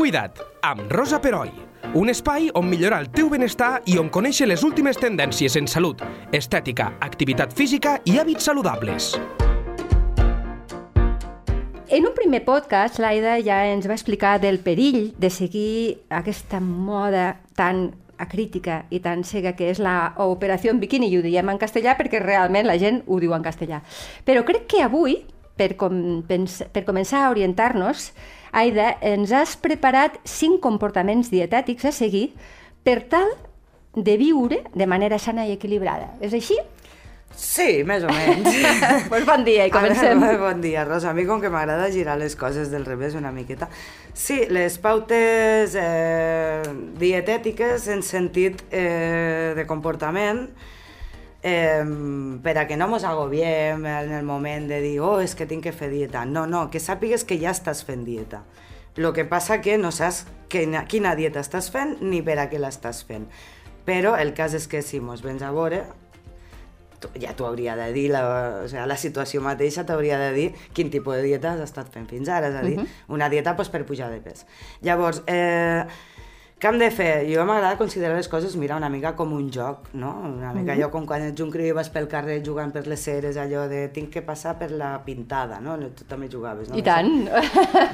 Cuida't, amb Rosa Peroi. Un espai on millorar el teu benestar i on conèixer les últimes tendències en salut, estètica, activitat física i hàbits saludables. En un primer podcast, l'Aida ja ens va explicar del perill de seguir aquesta moda tan acrítica i tan cega que és la operació en biquini, i ho diem en castellà perquè realment la gent ho diu en castellà. Però crec que avui, per, com, per començar a orientar-nos, Aida, ens has preparat cinc comportaments dietètics a seguir per tal de viure de manera sana i equilibrada. És així? Sí, més o menys. pues bon dia i comencem. Veure, bon dia, Rosa. A mi com que m'agrada girar les coses del revés una miqueta. Sí, les pautes eh, dietètiques en sentit eh, de comportament eh, per a que no mos agobiem en el moment de dir oh, és que tinc que fer dieta. No, no, que sàpigues que ja estàs fent dieta. El que passa que no saps quina, quina dieta estàs fent ni per a què l'estàs fent. Però el cas és que si mos vens a veure, ja t'ho hauria de dir, la, o sigui, la situació mateixa t'hauria de dir quin tipus de dieta has estat fent fins ara, és a dir, uh -huh. una dieta pues, per pujar de pes. Llavors, eh, què hem de fer? Jo m'agrada considerar les coses, mira, una mica com un joc, no? Una mica mm -hmm. allò com quan ets un criu i vas pel carrer jugant per les ceres, allò de tinc que passar per la pintada, no? Tu també jugaves, no? I tant!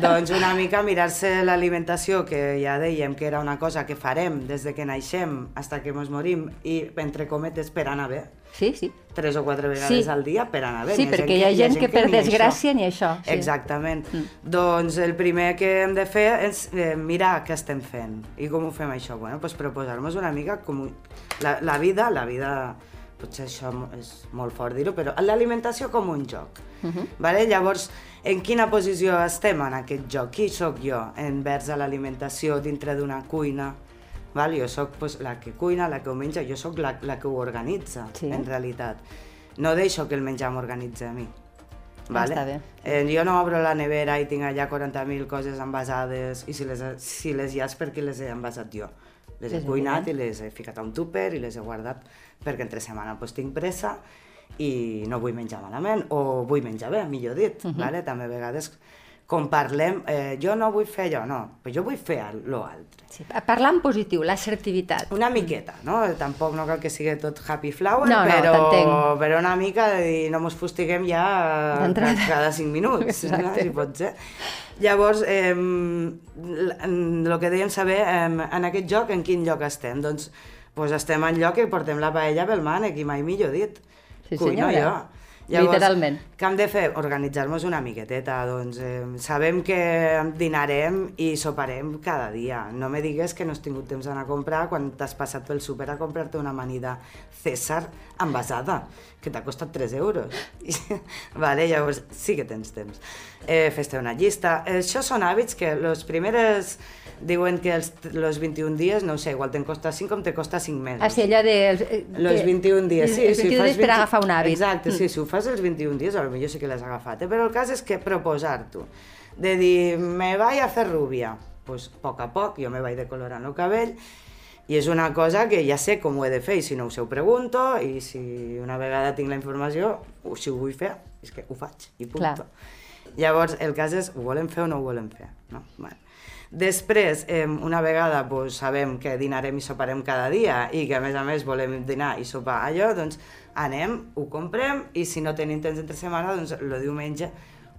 Doncs una mica mirar-se l'alimentació, que ja dèiem que era una cosa que farem des de que naixem fins que ens morim i, entre cometes, per anar bé Sí, sí. Tres o quatre vegades sí. al dia per anar bé. Sí, perquè hi ha gent, gent que, que per desgràcia ni això. Sí. Exactament. Mm. Doncs el primer que hem de fer és eh, mirar què estem fent. I com ho fem això? Bueno, pues proposar-nos una mica com la, la vida, la vida potser això és molt fort dir-ho, però l'alimentació com un joc. Uh -huh. vale? Llavors, en quina posició estem en aquest joc? Qui sóc jo envers a l'alimentació dintre d'una cuina? Val? Jo sóc pues, la que cuina, la que ho menja, jo sóc la, la que ho organitza, sí. en realitat. No deixo que el menjar m'organitza a mi. Vale? Està bé. Eh, jo no obro la nevera i tinc allà 40.000 coses envasades i si les, si les hi ha és perquè les he envasat jo. Les he cuinat i les he ficat a un tupper i les he guardat perquè entre setmana pues, tinc pressa i no vull menjar malament, o vull menjar bé, millor dit. Uh -huh. vale? També a vegades com parlem, eh, jo no vull fer allò, no, però jo vull fer l'altre. Sí, parlar en positiu, l'assertivitat. Una miqueta, no? Tampoc no cal que sigui tot happy flower, no, però, no, però una mica de dir, no mos fustiguem ja cada cinc minuts, no? si pot ser. Llavors, eh, el que dèiem saber, eh, en aquest joc, en quin lloc estem? Doncs pues estem en lloc que portem la paella pel mànec, i mai millor dit. Sí, senyora. Cuino jo. Llavors, Literalment. Què hem de fer? Organitzar-nos una miqueteta. Doncs eh, sabem que dinarem i soparem cada dia. No me digues que no has tingut temps d'anar a comprar quan t'has passat pel súper a comprar-te una amanida César envasada, que t'ha costat 3 euros. vale, llavors sí que tens temps. Eh, Fes-te una llista. Això són hàbits que les primeres diuen que els, los 21 dies, no sé, igual te'n costa 5 com te costa 5 mesos. Ah, sí, allò de... Eh, los 21 dies, sí. Els 21 si dies 20... per agafar un hàbit. Exacte, mm. sí, si ho fas els 21 dies, potser sí que l'has agafat, eh? però el cas és que proposar-t'ho, de dir, me vaig a fer rúbia, pues, a poc a poc, jo me vaig decolorant el cabell, i és una cosa que ja sé com ho he de fer, i si no sé ho pregunto, i si una vegada tinc la informació, o si ho vull fer, és que ho faig, i punt. Clar. Llavors, el cas és, ho volem fer o no ho volem fer? No? Bueno. Després, eh, una vegada pues, sabem que dinarem i soparem cada dia i que a més a més volem dinar i sopar allò, doncs anem, ho comprem i si no tenim temps entre setmana, doncs el diumenge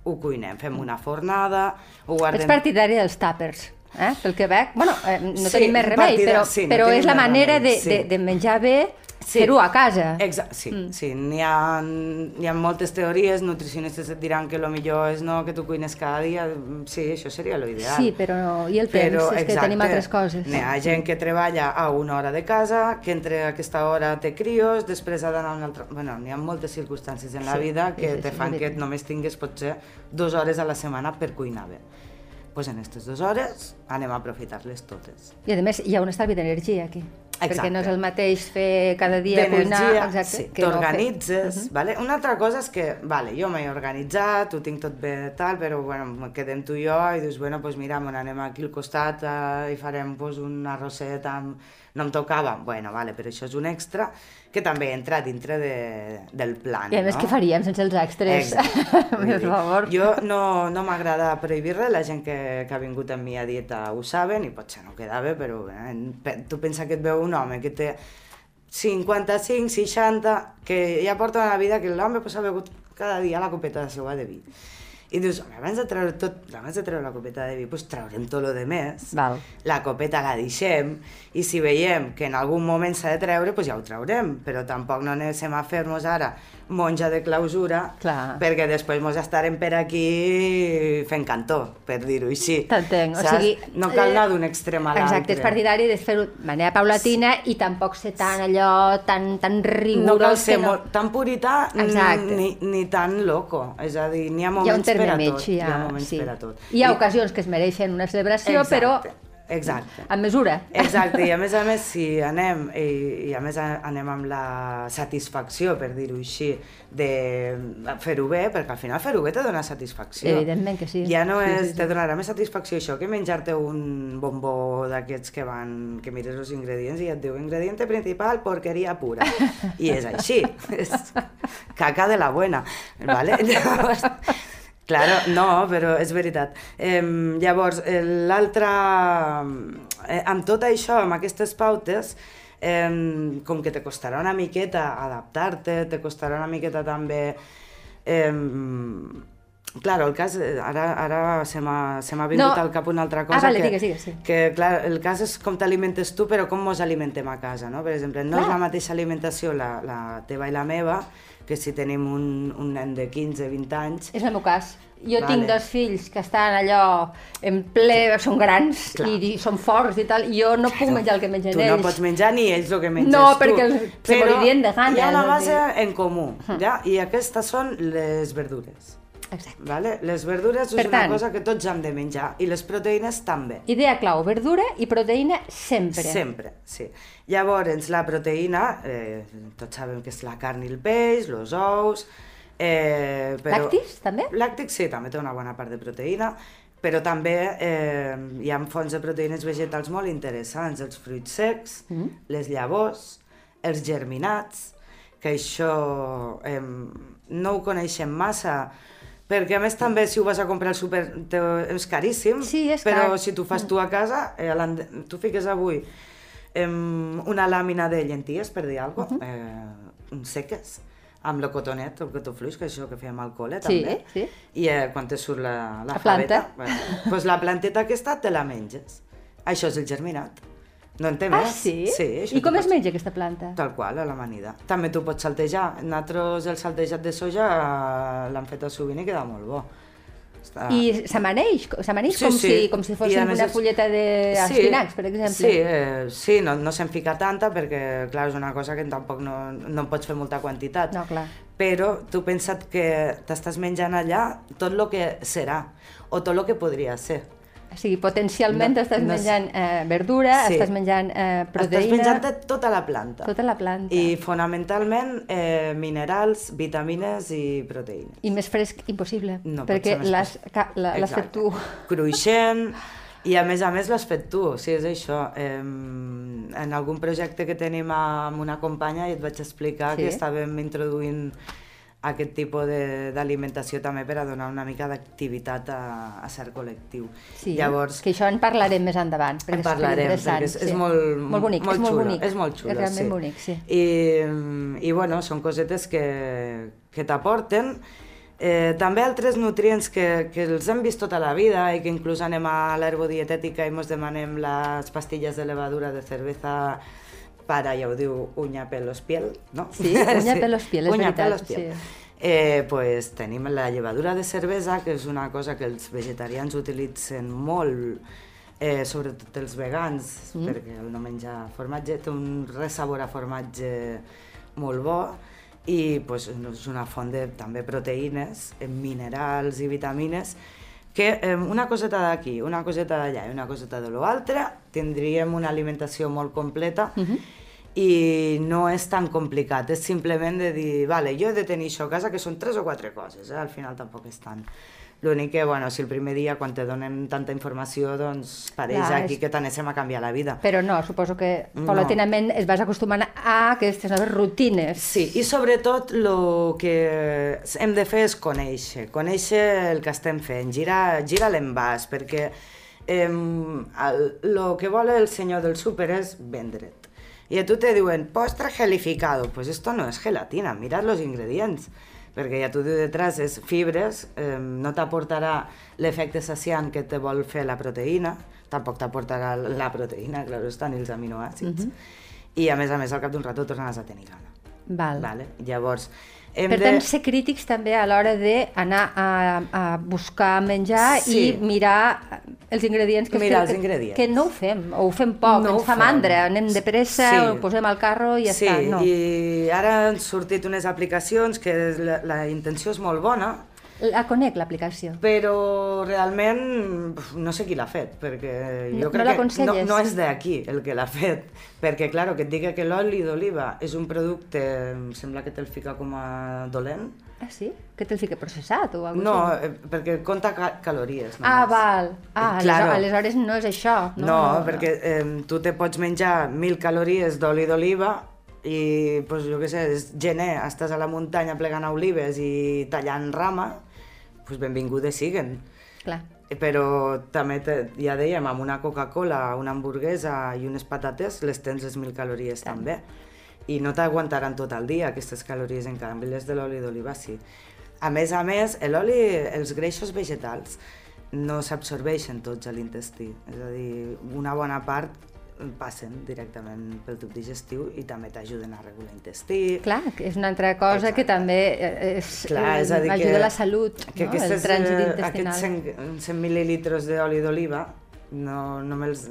ho cuinem, fem una fornada, ho guardem... Ets partidari dels tàpers, eh? pel que veig. Bueno, eh, no sí, tenim més remei, partida, però, sí, no però és la manera remei, de, sí. de, de menjar bé sí. fer-ho a casa. Exacte, sí, mm. sí. N'hi ha, hi ha moltes teories, nutricionistes et diran que el millor és no que tu cuines cada dia, sí, això seria l'ideal. Sí, però no, i el temps, però, és exacte, que tenim altres coses. N'hi ha gent que treballa a una hora de casa, que entre aquesta hora té crios, després ha d'anar a una altra... Bueno, n'hi ha moltes circumstàncies en la sí, vida que sí, sí, te fan sí, que només tingues potser dues hores a la setmana per cuinar bé pues en aquestes dues hores anem a aprofitar-les totes. I a més hi ha un estalvi d'energia aquí. Perquè no és el mateix fer cada dia cuinar... D'energia, sí, t'organitzes, no uh -huh. vale? Una altra cosa és que, vale, jo m'he organitzat, ho tinc tot bé tal, però bueno, quedem tu i jo i dius, bueno, pues mira, me n'anem aquí al costat eh, i farem pues, un arrosset amb... No em tocava, bueno, vale, però això és un extra que també entra dintre de, del plan, I a més, no? què faríem sense els extras? Per favor. Jo no, no m'agrada prohibir res, la gent que, que ha vingut amb mi a dieta ho saben i potser no queda bé, però eh, tu pensa que et veu un home que té 55, 60, que ja porta una vida que l'home pues, ha begut cada dia la copeta de seva de vi. I dius, home, abans de treure tot, abans de treure la copeta de vi, pues traurem tot lo de més, Val. la copeta la deixem, i si veiem que en algun moment s'ha de treure, pues ja ho traurem, però tampoc no anem a fer-nos ara monja de clausura, Clar. perquè després mos estarem per aquí fent cantó, per dir-ho així. T'entenc, o sigui... No cal eh, anar d'un extrem a l'altre. Exacte, és partidari de fer-ho de manera paulatina i tampoc ser tan allò, tan, tan rigorós no cal ser no... molt, tan purità Exacte. ni, ni tan loco. És a dir, n'hi ha Hi ha un moments per a tot. hi Hi ha, ha moments sí. per a tot. Hi ha I- ocasions que es mereixen una celebració, Exacte, però Exacte. amb mesura. Exacte, i a més a més si anem, i, i a més anem amb la satisfacció, per dir-ho així, de fer-ho bé, perquè al final fer-ho bé te dona satisfacció. Evidentment que sí. Ja no Sí, és, sí, sí. te donarà més satisfacció això que menjar-te un bombó d'aquests que van, que mires els ingredients i et diu ingrediente principal, porqueria pura. I és així, és caca de la buena, ¿vale? Llavors, Claro, no, però és veritat. Eh, llavors, l'altre... Eh, amb tot això, amb aquestes pautes, eh, com que te costarà una miqueta adaptar-te, te costarà una miqueta també... Eh, Claro, el cas, eh, ara, ara se m'ha se vingut No. al cap una altra cosa Ah, vale, que, digues, digues, sí. que clar, el cas és com t'alimentes tu, però com mos alimentem a casa, no? Per exemple, no és Clar. la mateixa alimentació la, la teva i la meva, que si tenim un, un nen de 15, 20 anys, És el meu cas. Jo Vale. tinc dos fills que estan allò en ple, són grans Clar. i, i són forts i tal, i jo no puc menjar el que mengen tu ells. no pots menjar ni ells el que menges No, tu. perquè els- se Però moririen de gana, hi ha una és base en comú, ja? i aquestes són les verdures. Exacte. Vale? Les verdures Per és una tant- cosa que tots hem de menjar, i les proteïnes també. Idea clau, verdura i proteïna sempre. Sempre, sí. Llavors, la proteïna, eh, tots sabem que és la carn i el peix, els ous... Eh, però... Lactis, també? Làctics, sí, també té una bona part de proteïna, però també eh, hi ha fonts de proteïnes vegetals molt interessants, els fruits secs, Mm. les llavors, els germinats, que això eh, no ho coneixem massa, perquè a més també si ho vas a comprar al súper és caríssim, Sí, és però car. si tu fas tu a casa, eh, tu fiques avui em, una làmina de llenties, per dir alguna cosa, eh, seques, amb el cotonet, el cotofluix, que és això que fèiem al col·le, Sí, també. sí. I eh, quan te surt la, la, La planta. faveta, bueno, pues la planteta aquesta te la menges. Això és el germinat. No en té Ah, més. sí? Sí, això I com es pots- menja aquesta planta? Tal qual, a l'amanida. També tu pots saltejar. Nosaltres el saltejat de soja eh, l'hem fet a sovint i queda molt bo. Està... I s'amaneix, s'amaneix Sí, com, sí. si, com si més una és- fulleta d'espinacs, per exemple. Sí, eh, sí no, no se'n fica tanta perquè, clar, és una cosa que tampoc no, no en pots fer molta quantitat. No, clar. Però tu pensa't que t'estàs menjant allà tot el que serà, o tot el que podria ser. O sigui, potencialment No, estàs no és- menjant eh, verdura, Sí. estàs menjant eh, proteïna... Estàs menjant tota la planta. Tota la planta. I fonamentalment eh, minerals, vitamines i proteïnes. I més fresc impossible, No perquè l'has fet tu. Cruixent, i a més a més l'has fet tu, o sigui, és això. Eh, en algun projecte que tenim amb una companya i et vaig explicar Sí. que estàvem introduint aquest tipus de- d'alimentació també per a donar una mica d'activitat a, a cert col·lectiu. Sí, Llavors, que això en parlarem més endavant, perquè en parlarem, és perquè és, és sí. molt, molt bonic, molt és molt xulo, bonic. És molt xulo, És realment sí. bonic, sí. I, I bueno, són cosetes que, que t'aporten. Eh, també altres nutrients que, que els hem vist tota la vida i que inclús anem a l'herbodietètica i ens demanem les pastilles de levadura de cerveza para, ja ho diu, uña, pelos, piel, no? Sí, uña, pelos, piel, és uña, veritat, pelos, piel. sí. Eh, pues tenim la llevadura de cervesa, que és una cosa que els vegetarians utilitzen molt, eh, sobretot els vegans, Mm. perquè el no menjar formatge té un resabor a formatge molt bo i pues, és una font de també proteïnes, minerals i vitamines que eh, una coseta d'aquí, una coseta d'allà i una coseta de l'altre, tindríem una alimentació molt completa uh -huh. i no és tan complicat, és simplement de dir, vale, jo he de tenir això a casa, que són tres o quatre coses, eh? al final tampoc és tant. L'únic que, bueno, si el primer dia, quan te donen tanta informació, doncs pareix Clar, aquí és- que t'anéssim a canviar la vida. Però no, suposo que No. paulatinament es vas acostumant a aquestes noves rutines. Sí, i sobretot el que hem de fer és conèixer, conèixer el que estem fent, girar, girar l'envàs, perquè eh, el que vol el senyor del súper és vendre't. I a tu te diuen, postre gelificado, pues esto no es gelatina, mirad los ingredients, perquè ja t'ho diu detrás, és fibres, eh, no t'aportarà l'efecte saciant que te vol fer la proteïna, tampoc t'aportarà la proteïna, clar, estan els aminoàcids, i a més a més al cap d'un rato tornaràs a tenir gana. Val. Vale? Llavors, hem Per de... tant, ser crítics també a l'hora d'anar a, a buscar menjar Sí. i mirar els ingredients que Mirar els ingredients. Que, que no ho fem, o ho fem poc, No ens fa fem. mandra, anem de pressa, Sí. ho posem al carro i ja sí, està. No. i ara han sortit unes aplicacions que la, la intenció és molt bona, La conec, l'aplicació. però realment no sé qui l'ha fet, perquè No- jo no crec que no, no és d'aquí el que l'ha fet, perquè, clar, que et digui que l'oli d'oliva és un producte, em sembla que te'l fica com a dolent, Ah, sí? Que te'l fica processat o alguna no, eh, perquè compta ca calories. Ah, només. val. Ah, Eh, claro. aleshores, no és això. No, No, perquè eh, tu te pots menjar mil calories d'oli d'oliva i, pues, jo què sé, és gener, estàs a la muntanya plegant olives i tallant rama, pues benvingudes siguen. Clar. Però també, te, ja dèiem, amb una Coca-Cola, una hamburguesa i unes patates, les tens les mil calories Tant. també. I no t'aguantaran tot el dia aquestes calories, en canvi les de l'oli d'oliva sí. A més a més, l'oli, els greixos vegetals no s'absorbeixen tots a l'intestí, és a dir, una bona part passen directament pel tub digestiu i també t'ajuden a regular l'intestí. Clar, que és una altra cosa que Exacte. també eh, és, Clar, és a dir ajuda que, a la salut, que no? aquestes, el trànsit eh, intestinal. aquests 100, 100 mil·lilitres d'oli d'oliva, no, només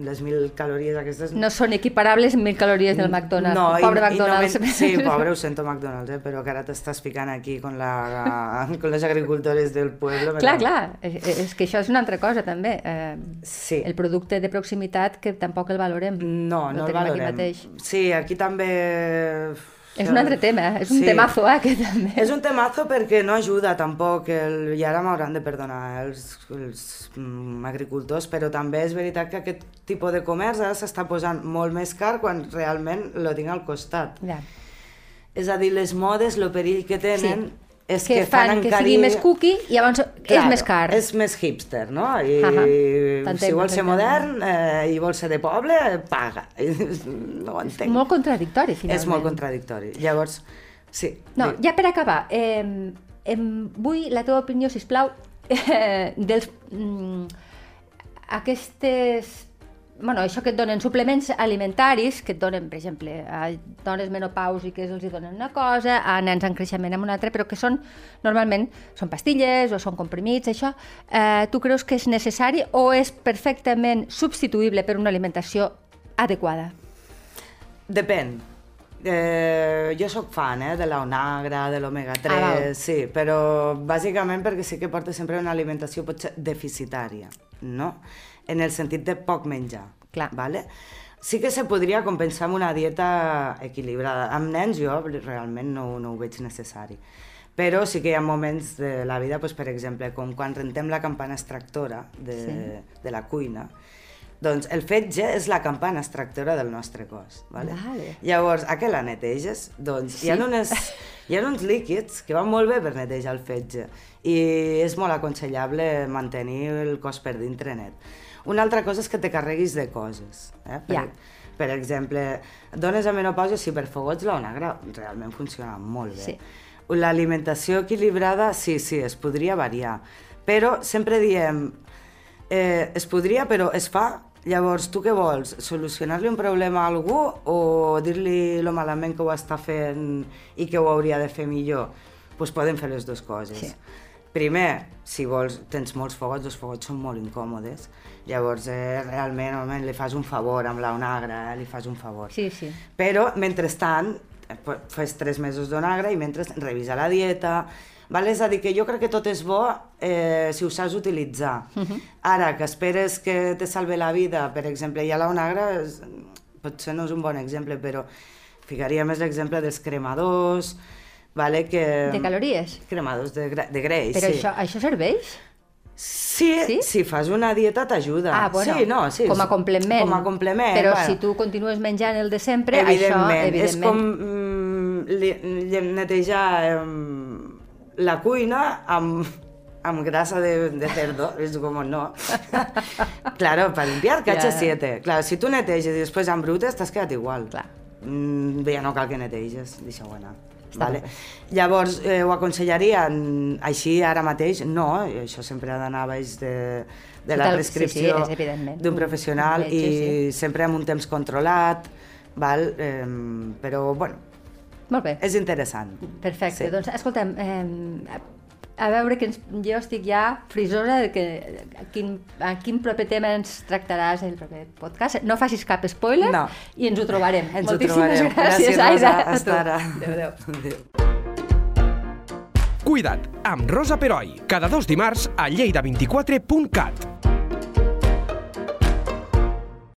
les mil calories aquestes... No són equiparables mil calories del McDonald's. No, i- Pobre i McDonald's. només- sí, pobre, ho sento McDonald's, eh, però que ara t'estàs ficant aquí con, la, con les agricultores del pueblo. Clar, però- clar, és, és que això és una altra cosa també. Eh, Sí. El producte de proximitat que tampoc el valorem. No, no el el tenim aquí valorem. mateix. Sí, aquí també... És un altre tema, és un Sí. temazo, eh, que també. És un temazo perquè no ajuda tampoc, el, i ara m'hauran de perdonar els, els mm, agricultors, però també és veritat que aquest tipus de comerç ara s'està posant molt més car quan realment lo tinc al costat. Ja. És a dir, les modes, el perill que tenen Sí. és que, que, fan que sigui més cookie i llavors és més car. És més hipster, no? I Ahà. si T'entenc vols ser modern eh, i vols ser de poble, paga. No ho entenc. Molt contradictori, finalment. És molt contradictori. Llavors, sí. No, di- ja per acabar, eh, em, vull la teva opinió, si plau, eh, dels... Mm, aquestes... Bueno, això que et donen suplements alimentaris, que et donen, per exemple, a dones menopàusiques els hi donen una cosa, a nens en creixement amb una altra, però que són, normalment, són pastilles o són comprimits, això. Eh, tu creus que és necessari o és perfectament substituïble per una alimentació adequada? Depèn. Eh, jo sóc fan eh, de l'onagra, de l'omega-3, Ah, val. sí, però bàsicament perquè sí que porta sempre una alimentació potser deficitària, no? En el sentit de poc menjar. Clar. Vale? Sí que se podria compensar amb una dieta equilibrada. Amb nens jo realment no, no ho veig necessari. Però sí que hi ha moments de la vida, doncs, per exemple, com quan rentem la campana extractora de, Sí. de la cuina, doncs el fetge és la campana extractora del nostre cos. Vale? Vale. Llavors, a què la neteges? Doncs hi, ha Sí. unes, hi ha uns líquids que van molt bé per netejar el fetge i és molt aconsellable mantenir el cos per dintre net. Una altra cosa és que te carreguis de coses. Eh? Per, Ja. per exemple, dones a menopausa, sí, per fogots l'onagra realment funciona molt bé. Sí. L'alimentació equilibrada, sí, sí, es podria variar. Però sempre diem, eh, es podria, però es fa. Llavors, tu què vols? Solucionar-li un problema a algú o dir-li lo malament que ho està fent i que ho hauria de fer millor? Doncs pues podem fer les dues coses. Sí. Primer, si vols, tens molts fogots, els fogots són molt incòmodes. Llavors, eh, realment, home, li fas un favor amb l'onagra, eh, li fas un favor. Sí, sí. Però, mentrestant, eh, fes tres mesos d'onagra i mentre revisa la dieta, Vale? És a dir, que jo crec que tot és bo eh, si ho saps utilitzar. Uh -huh. Ara, que esperes que te salve la vida, per exemple, i a la onagra, és, potser no és un bon exemple, però ficaria més l'exemple dels cremadors, vale? que... De calories? Cremadors de, de greix, Però sí. això, això serveix? Sí, Sí? si fas una dieta t'ajuda. Ah, bueno, sí, no, sí, com a complement. Com a complement. Però bueno. si tu continues menjant el de sempre, evidentment, això, evidentment... és com mm, netejar mm, la cuina amb, amb grasa de, de cerdo, és com no. claro, para limpiar Ja. KH7. Claro, si tu neteges i després embrutes, t'has quedat igual. Clar. Mm, ja no cal que neteges, deixa-ho anar. Està Vale. Llavors, eh, ho aconsellaria mm, així ara mateix? No, això sempre ha d'anar baix de, de la Total, sí, sí, prescripció d'un professional metge, i sempre amb un temps controlat, val? Eh, però, bueno, Molt bé, és interessant. perfecte. Sí. Doncs, escolta'm, eh, a veure, que ens, jo estic ja frisosa de que a quin, a quin proper tema ens tractaràs el proper podcast. No facis cap spoiler No. i ens ho trobarem. Ens ho Moltíssimes trobareu. gràcies, Gràcies, Aida. Rosa. a tu. Hasta ara. Adéu, adéu. Adéu. Cuida't, amb Rosa Peroi, cada dos dimarts a lleida24.cat.